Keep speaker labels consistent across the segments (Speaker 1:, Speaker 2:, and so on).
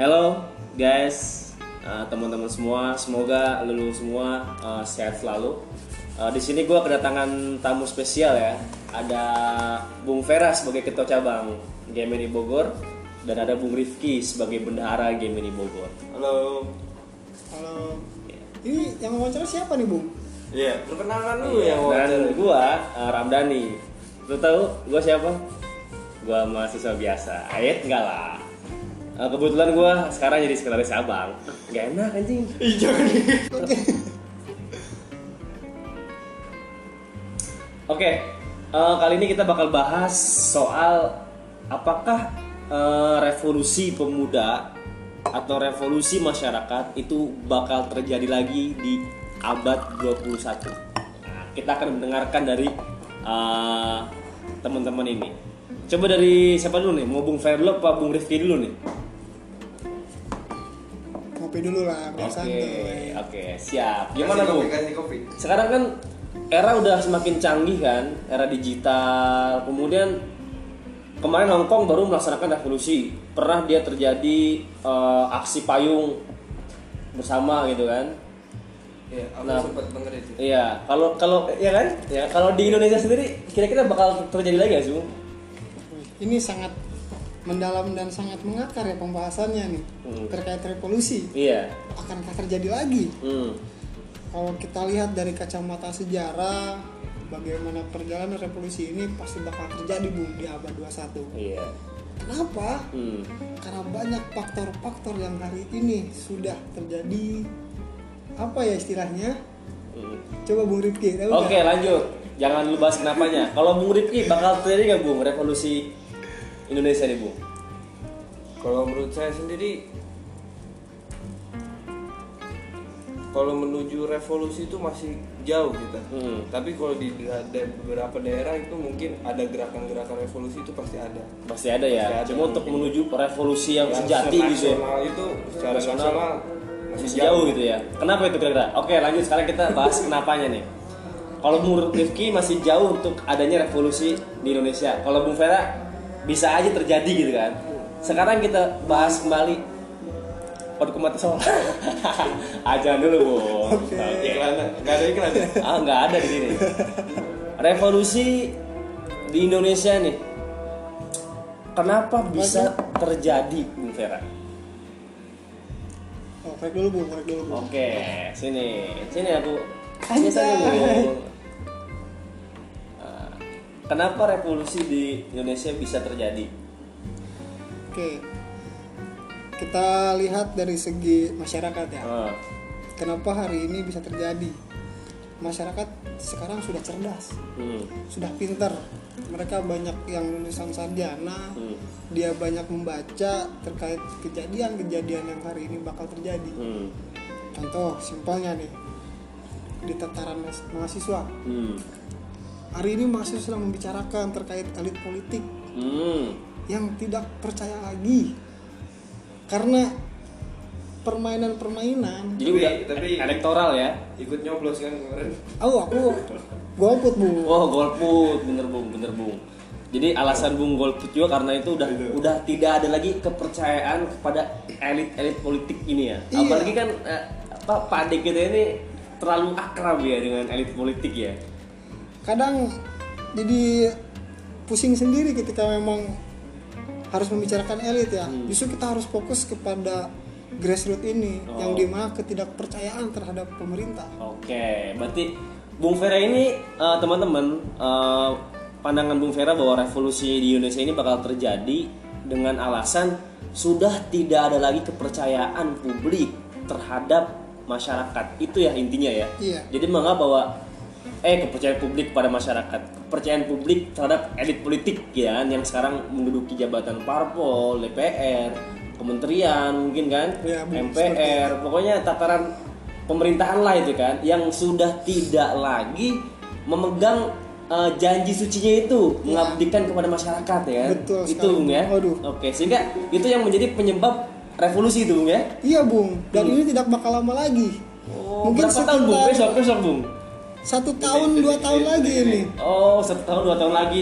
Speaker 1: Hello guys, uh, teman-teman semua, semoga lulu semua uh, sehat selalu. Uh, di sini gue kedatangan tamu spesial ya. Ada Bung Vera sebagai ketua cabang Gemini Bogor dan ada Bung Rifki sebagai bendahara Gemini Bogor.
Speaker 2: Halo.
Speaker 3: Halo. Ini yang wawancara siapa nih, Bung?
Speaker 2: Iya, perkenalkan dulu ya
Speaker 1: dan
Speaker 2: wawancara.
Speaker 1: gue uh, Ramdhani. Lu tahu gue siapa? Gue mahasiswa biasa. Ayat enggak lah. Uh, kebetulan gue sekarang jadi sekretaris cabang. Gak enak anjing.
Speaker 2: Ih, jangan.
Speaker 3: Oke.
Speaker 1: Oke, eh, kali ini kita bakal bahas soal apakah eh, revolusi pemuda atau revolusi masyarakat itu bakal terjadi lagi di abad 21. Nah, kita akan mendengarkan dari eh, teman-teman ini. Coba dari siapa dulu nih? Mau Bung dulu apa Bung Rifki dulu nih?
Speaker 3: Ngopi dulu lah,
Speaker 1: Oke, oke, siap. Gimana
Speaker 2: kopi, Kasih kopi.
Speaker 1: sekarang kan era udah semakin canggih kan era digital kemudian kemarin Hongkong baru melaksanakan revolusi pernah dia terjadi eh, aksi payung bersama gitu kan
Speaker 2: Iya, aku
Speaker 1: Nah.
Speaker 2: sempat denger itu.
Speaker 1: iya kalau kalau ya kan ya kalau di Indonesia sendiri kira-kira bakal terjadi lagi nggak sih?
Speaker 3: Ini sangat mendalam dan sangat mengakar ya pembahasannya nih
Speaker 1: Hmm.
Speaker 3: terkait revolusi.
Speaker 1: iya
Speaker 3: Akankah terjadi lagi?
Speaker 1: hmm.
Speaker 3: Kalau kita lihat dari kacamata sejarah, bagaimana perjalanan revolusi ini pasti bakal terjadi, Bung, di abad 21.
Speaker 1: iya
Speaker 3: Kenapa?
Speaker 1: hmm.
Speaker 3: Karena banyak faktor-faktor yang hari ini sudah terjadi apa ya istilahnya?
Speaker 1: hmm.
Speaker 3: Coba Bung Rifki,
Speaker 1: Oke
Speaker 3: nggak?
Speaker 1: lanjut Jangan lu bahas kenapanya Kalau Bung Rifki bakal terjadi nggak Bung revolusi Indonesia nih Bung?
Speaker 2: Kalau menurut saya sendiri kalau menuju revolusi itu masih jauh kita.
Speaker 1: Hmm.
Speaker 2: Tapi kalau di beberapa daerah itu mungkin ada gerakan-gerakan revolusi itu pasti ada.
Speaker 1: Pasti ada ya.
Speaker 2: Pasti ada.
Speaker 1: Cuma untuk menuju revolusi yang
Speaker 2: Yang
Speaker 1: sejati gitu ya.
Speaker 2: itu secara
Speaker 1: Nasional
Speaker 2: nasional
Speaker 1: Masih jauh gitu ya. Kenapa itu kira-kira? Oke lanjut sekarang kita bahas kenapanya nih. Kalau Bung Rifki masih jauh untuk adanya revolusi di Indonesia. Kalau Bung Vera bisa aja terjadi gitu kan. Sekarang kita bahas kembali Podcast mati soal. Aja dulu Bung.
Speaker 3: Oke.
Speaker 2: Iklan, nggak ada iklan. ya?
Speaker 1: Ah nggak ada di sini. Revolusi di Indonesia nih. Kenapa bisa terjadi Bung Vera?
Speaker 3: Oh, dulu break dulu Bung.
Speaker 1: Oke, sini, sini aku. Sini saja Bung. Kenapa revolusi di Indonesia bisa terjadi?
Speaker 3: Oke. Kita lihat dari segi masyarakat ya.
Speaker 1: Ah,
Speaker 3: Kenapa hari ini bisa terjadi? Masyarakat sekarang sudah cerdas,
Speaker 1: hmm,
Speaker 3: sudah pintar. Mereka banyak yang lulusan sarjana,
Speaker 1: hmm,
Speaker 3: dia banyak membaca terkait kejadian-kejadian yang hari ini bakal terjadi.
Speaker 1: hmm,
Speaker 3: Contoh simpelnya nih, di tataran mahasiswa.
Speaker 1: hmm,
Speaker 3: Hari ini mahasiswa sedang membicarakan terkait elit politik
Speaker 1: hmm.
Speaker 3: yang tidak percaya lagi karena permainan-permainan
Speaker 1: Jadi udah
Speaker 2: tapi-
Speaker 1: elektoral ya?
Speaker 2: Ikut nyoblos kan kemarin.
Speaker 3: oh aku golput bu
Speaker 1: Oh golput, bener bung, bener bung. Jadi alasan bung golput juga karena itu udah udah tidak ada lagi kepercayaan kepada elit-elit politik ini ya.
Speaker 3: Iya.
Speaker 1: Apalagi kan eh, apa Pak Adik kita ini terlalu akrab ya dengan elit politik ya.
Speaker 3: Kadang jadi pusing sendiri ketika memang harus membicarakan elit ya justru kita harus fokus kepada grassroots ini
Speaker 1: Oh.
Speaker 3: yang di mana ketidakpercayaan terhadap pemerintah
Speaker 1: Oke, berarti Bung Vera ini eh, teman-teman eh, pandangan Bung Vera bahwa revolusi di Indonesia ini bakal terjadi dengan alasan sudah tidak ada lagi kepercayaan publik terhadap masyarakat. Itu ya intinya ya.
Speaker 3: Iya.
Speaker 1: Jadi menganggap bahwa eh kepercayaan publik pada masyarakat, kepercayaan publik terhadap elit politik ya yang sekarang menduduki jabatan parpol, DPR, kementerian mungkin kan,
Speaker 3: Bu,
Speaker 1: MPR, pokoknya tataran pemerintahan lah itu kan yang sudah tidak lagi memegang eh, janji sucinya itu mengabdikan kepada masyarakat ya?
Speaker 3: Betul
Speaker 1: itu
Speaker 3: sekali.
Speaker 1: Bung ya.
Speaker 3: Waduh.
Speaker 1: oke sehingga itu yang menjadi penyebab revolusi itu Bung ya.
Speaker 3: Iya bung. Dan ini tidak bakal lama lagi.
Speaker 1: Oh,
Speaker 3: Mungkin
Speaker 1: berapa tahun Bung?
Speaker 3: sekitar-
Speaker 1: besok besok Bung
Speaker 3: satu tahun dua tahun lagi ini
Speaker 1: oh satu tahun dua tahun lagi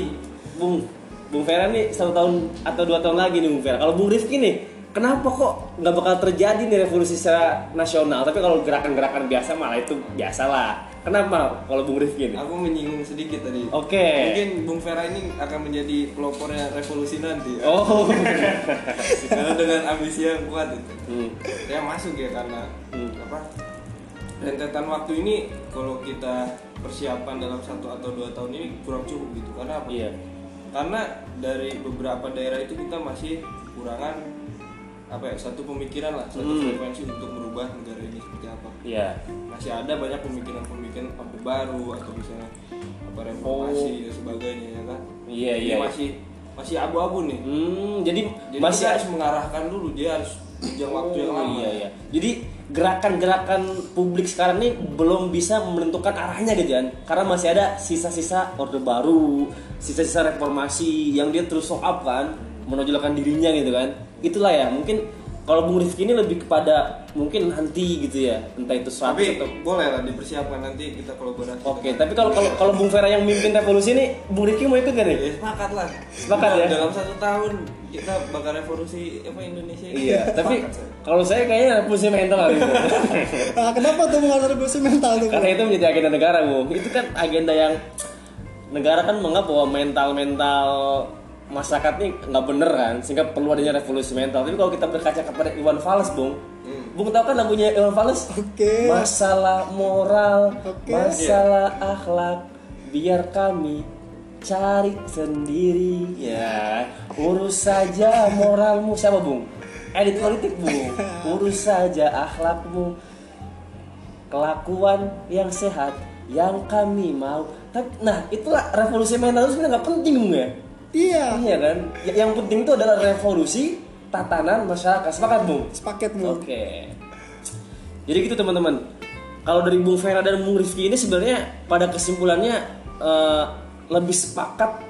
Speaker 1: Bung Bung Vera nih satu tahun atau dua tahun lagi nih Bung Vera kalau Bung Rifki nih kenapa kok nggak bakal terjadi nih revolusi secara nasional tapi kalau gerakan-gerakan biasa malah itu biasalah kenapa kalau Bung Rifki nih
Speaker 2: Aku menyinggung sedikit tadi.
Speaker 1: Oke.
Speaker 2: Mungkin Bung Vera ini akan menjadi pelopornya revolusi nanti.
Speaker 1: oh
Speaker 2: Karena dengan ambisi yang kuat itu.
Speaker 1: Hmm.
Speaker 2: Ya masuk ya karena
Speaker 1: Hmm.
Speaker 2: apa? Rentetan waktu ini kalau kita persiapan dalam satu atau dua tahun ini kurang cukup gitu. Karena apa?
Speaker 1: iya
Speaker 2: Karena dari beberapa daerah itu kita masih kurangan apa ya satu pemikiran lah satu
Speaker 1: Hmm.
Speaker 2: frekuensi untuk merubah negara ini seperti apa
Speaker 1: iya
Speaker 2: masih ada banyak pemikiran-pemikiran orde baru atau misalnya apa reformasi dan sebagainya ya kan
Speaker 1: Iya, iya, iya.
Speaker 2: masih masih abu-abu nih
Speaker 1: hmm, jadi,
Speaker 2: jadi
Speaker 1: masih
Speaker 2: harus mengarahkan dulu dia harus jenjang waktu yang
Speaker 1: Oh,
Speaker 2: lama
Speaker 1: iya iya jadi gerakan-gerakan publik sekarang ini belum bisa menentukan arahnya gitu kan. Karena masih ada sisa-sisa orde baru sisa-sisa reformasi yang dia terus show up kan menonjolkan dirinya gitu kan. Itulah ya mungkin kalau Bung Rifki ini lebih kepada mungkin nanti gitu ya entah itu 100
Speaker 2: tapi
Speaker 1: atau
Speaker 2: boleh lah dipersiapkan nanti kita kolaborasi
Speaker 1: Oke, tapi kalau kalau kalau Bung Vera yang mimpin revolusi ini, Bung Rifki mau ikut gak nih?
Speaker 2: ya sepakat lah
Speaker 1: Sepakat ya?
Speaker 2: dalam satu tahun kita bakal revolusi apa Indonesia ini
Speaker 1: Iya, tapi kalau saya kayaknya revolusi mental gitu.
Speaker 3: Nah, kenapa tuh mengalami revolusi mental tuh?
Speaker 1: Karena itu menjadi agenda negara, Bung. Itu kan agenda yang negara kan menganggap bahwa mental-mental masyarakat ini nggak bener kan, sehingga perlu adanya revolusi mental. Tapi kalau kita berkaca kepada Iwan Fals, Bung, Bung tahu kan lagunya Iwan Fals?
Speaker 3: Oke.
Speaker 1: Masalah moral,
Speaker 3: Oke.
Speaker 1: masalah akhlak, biar kami cari sendiri. Ya, urus saja moralmu siapa, Bung? Elit politik, Bung. Urus saja akhlakmu, kelakuan yang sehat yang kami mau. Nah itulah revolusi mental itu sebenarnya nggak penting, Bung ya.
Speaker 3: Iya.
Speaker 1: Iya kan? Yang penting itu adalah revolusi tatanan masyarakat. Sepakat, Bung?
Speaker 3: Sepaket bu.
Speaker 1: Oke. Jadi gitu teman-teman. Kalau dari Bung Vera dan Bung Rifki ini sebenarnya pada kesimpulannya eh, lebih sepakat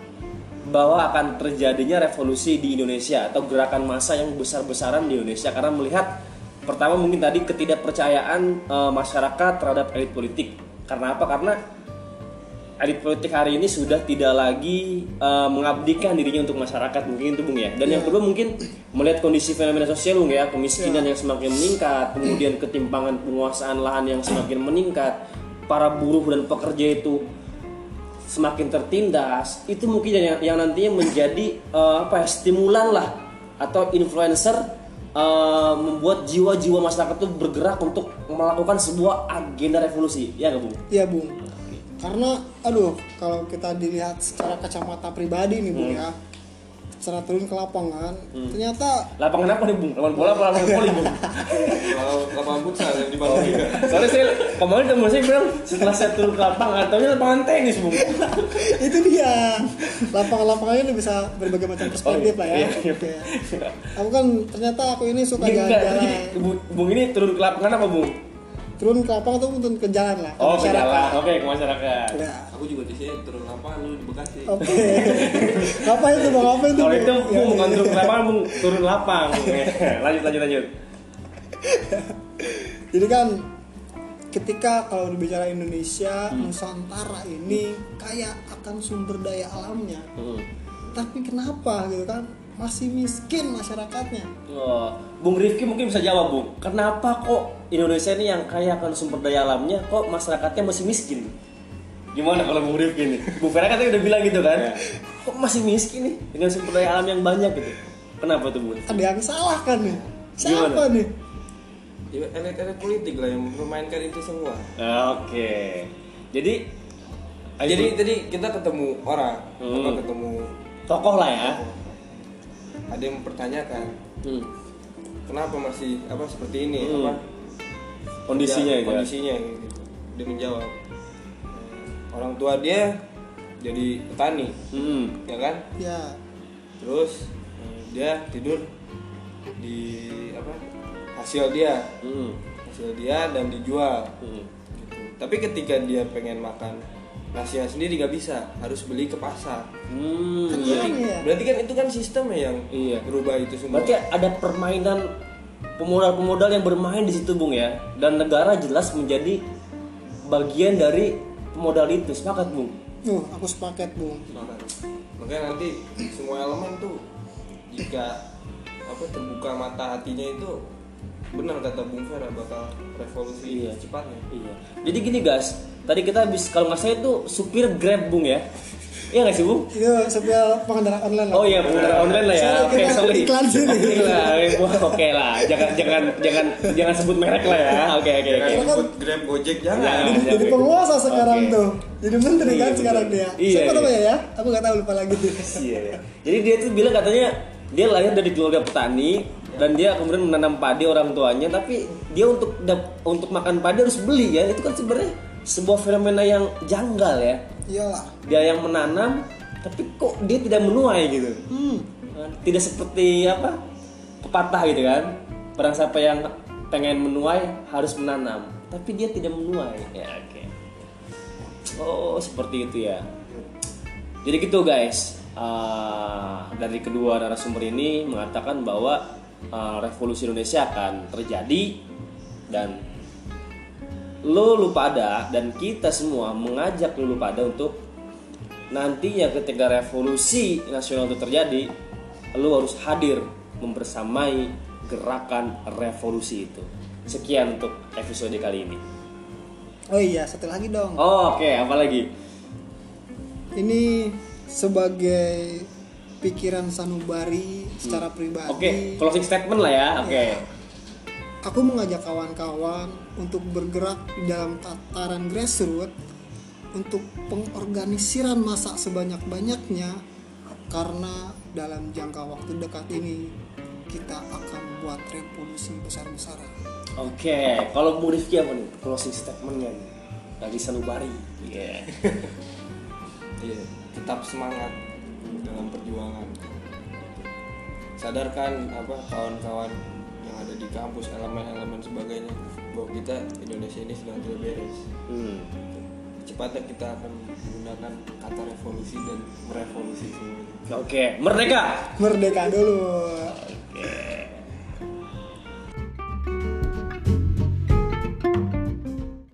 Speaker 1: bahwa akan terjadinya revolusi di Indonesia atau gerakan massa yang besar-besaran di Indonesia karena melihat pertama mungkin tadi ketidakpercayaan eh, masyarakat terhadap elit politik. Karena apa? Karena elit politik hari ini sudah tidak lagi eh, mengabdikan dirinya untuk masyarakat mungkin itu bung ya. Dan yang kedua mungkin melihat kondisi fenomena sosial bung ya. Kemiskinan yang semakin meningkat kemudian ketimpangan penguasaan lahan yang semakin meningkat para buruh dan pekerja itu semakin tertindas itu mungkin yang, yang nantinya menjadi eh, apa ya stimulan lah atau influencer eh, membuat jiwa-jiwa masyarakat itu bergerak untuk melakukan sebuah agenda revolusi. Ya nggak bung?
Speaker 3: Iya bung. Karena aduh kalau kita dilihat secara kacamata pribadi nih bung ya, secara turun ke lapangan, ternyata
Speaker 1: lapangan apa nih bung lapangan bola apa lapangan voli bung
Speaker 2: lapangan futsal yang di Bandung juga
Speaker 1: Soalnya saya kemarin teman saya bilang setelah saya turun ke lapangan, taunya lapangan tenis bung.
Speaker 3: itu dia lapangan-lapangannya ini bisa berbagai macam perspektif
Speaker 1: Oh,
Speaker 3: lah ya.
Speaker 1: iya, iya.
Speaker 3: Aku kan ternyata aku ini suka
Speaker 1: Ini
Speaker 3: jalan-jalan.
Speaker 1: bung ini turun ke lapangan apa bung?
Speaker 3: Turun ke lapangan tuh turun ke jalan lah.
Speaker 1: Oh ke
Speaker 3: masyarakat.
Speaker 1: jalan, oke ke masyarakat.
Speaker 3: Ya.
Speaker 2: aku juga di sini turun lapangan lu di Bekasi
Speaker 3: Oke. apa itu bang? Apa itu?
Speaker 1: Kalau itu
Speaker 3: Ya,
Speaker 1: bung bukan
Speaker 3: ya.
Speaker 1: turun ke lapangan, bung turun lapang. Lanjut lanjut lanjut.
Speaker 3: Jadi kan ketika kalau berbicara Indonesia, Nusantara ini kaya akan sumber daya alamnya.
Speaker 1: Hmm.
Speaker 3: Tapi kenapa gitu kan? Masih miskin masyarakatnya.
Speaker 1: Oh, Bung Rifki mungkin bisa jawab bung. Kenapa kok Indonesia ini yang kaya akan sumber daya alamnya, kok masyarakatnya masih miskin? Gimana kalau Bung Rifki ini? Bung Vera katanya udah bilang gitu kan? Kok masih miskin nih dengan sumber daya alam yang banyak gitu? Kenapa tuh bung?
Speaker 3: Ada yang salah kan nih? Siapa
Speaker 1: Gimana?
Speaker 3: nih?
Speaker 2: Ya, elit-elit politik lah yang memainkan itu semua
Speaker 1: Oke. Jadi
Speaker 2: jadi tadi kita ketemu orang
Speaker 1: Hmm.
Speaker 2: ketemu
Speaker 1: tokoh lah ya.
Speaker 2: Ada yang mempertanyakan
Speaker 1: Hmm.
Speaker 2: kenapa masih apa seperti ini
Speaker 1: Hmm.
Speaker 2: apa
Speaker 1: Kondisinya
Speaker 2: Ya, kondisinya gitu dia menjawab orang tua dia jadi petani
Speaker 1: Hmm.
Speaker 2: ya kan
Speaker 3: Ya,
Speaker 2: terus eh, dia tidur di apa hasil dia
Speaker 1: Hmm.
Speaker 2: hasil dia dan dijual
Speaker 1: Hmm.
Speaker 2: gitu. tapi ketika dia pengen makan nasinya sendiri gak bisa harus beli ke pasar
Speaker 1: Hmm.
Speaker 3: Kan
Speaker 1: iya.
Speaker 3: aneh ya.
Speaker 2: berarti kan itu kan sistemnya yang
Speaker 1: Iya.
Speaker 2: berubah itu semua
Speaker 1: Berarti ada permainan pemodal-pemodal yang bermain di situ bung ya, dan negara jelas menjadi bagian dari pemodal itu. Sepakat bung?
Speaker 3: Nuh, aku sepaket bung.
Speaker 2: Makanya- makanya nanti semua elemen tuh jika apa terbuka mata hatinya itu benar kata Bung Vera bakal revolusi
Speaker 1: Iya.
Speaker 2: secepatnya
Speaker 1: Iya. Jadi gini guys, tadi kita habis kalau nggak salah itu supir Grab Bung ya. Iya nggak sih Bung?
Speaker 3: itu sebuah pengendara online lah
Speaker 1: Oh iya, pengendara online lah ya. Oke,
Speaker 3: kita
Speaker 1: sorry.
Speaker 3: iklan sini.
Speaker 1: Oke lah, oke lah. Jangan jangan jangan jangan sebut merek lah ya. Oke oke
Speaker 2: Jangan
Speaker 1: oke.
Speaker 2: sebut Grab Gojek jangan
Speaker 1: Jangan.
Speaker 3: jadi penguasa sekarang
Speaker 1: Oke.
Speaker 3: tuh jadi menteri
Speaker 1: Iya,
Speaker 3: kan
Speaker 1: betul.
Speaker 3: sekarang dia
Speaker 1: Iya,
Speaker 3: siapa
Speaker 1: iya.
Speaker 3: namanya ya aku nggak tahu lupa lagi
Speaker 1: Iya. Jadi dia tuh bilang katanya dia lahir dari keluarga petani dan dia kemudian menanam padi orang tuanya. Tapi dia untuk untuk makan padi harus beli ya. Itu kan sebenarnya sebuah fenomena yang janggal ya.
Speaker 3: Iyalah.
Speaker 1: Dia yang menanam tapi kok dia tidak menuai gitu.
Speaker 3: Hmm.
Speaker 1: Tidak seperti apa pepatah gitu kan. Barang siapa yang pengen menuai harus menanam. Tapi dia tidak menuai. Ya oke. Oh seperti itu ya. Jadi gitu guys Ah, dari kedua narasumber ini mengatakan bahwa ah, revolusi Indonesia akan terjadi dan lo lu pada dan kita semua mengajak lu lu pada untuk nantinya ketika revolusi nasional itu terjadi lu harus hadir membersamai gerakan revolusi itu. Sekian untuk episode kali ini.
Speaker 3: Oh iya satu lagi dong.
Speaker 1: Oh, oke apa lagi?
Speaker 3: Ini sebagai pikiran sanubari secara pribadi.
Speaker 1: Oke closing statement lah ya oke.
Speaker 3: Aku mengajak kawan-kawan untuk bergerak di dalam tataran grassroots untuk pengorganisiran masa sebanyak-banyaknya karena dalam jangka waktu dekat ini kita akan buat revolusi besar-besaran.
Speaker 1: oke kalau Bu Rifki apa nih closing statementnya nih? Dari Sanubari. Iya.
Speaker 2: Iya, tetap semangat dalam perjuangan. Sadarkan apa kawan-kawan yang ada di kampus, elemen-elemen sebagainya bahwa kita Indonesia ini sedang tidak beres.
Speaker 1: Hmm.
Speaker 2: Cepatnya kita akan menggunakan kata revolusi dan merevolusi semuanya.
Speaker 1: oke merdeka
Speaker 3: Merdeka dulu.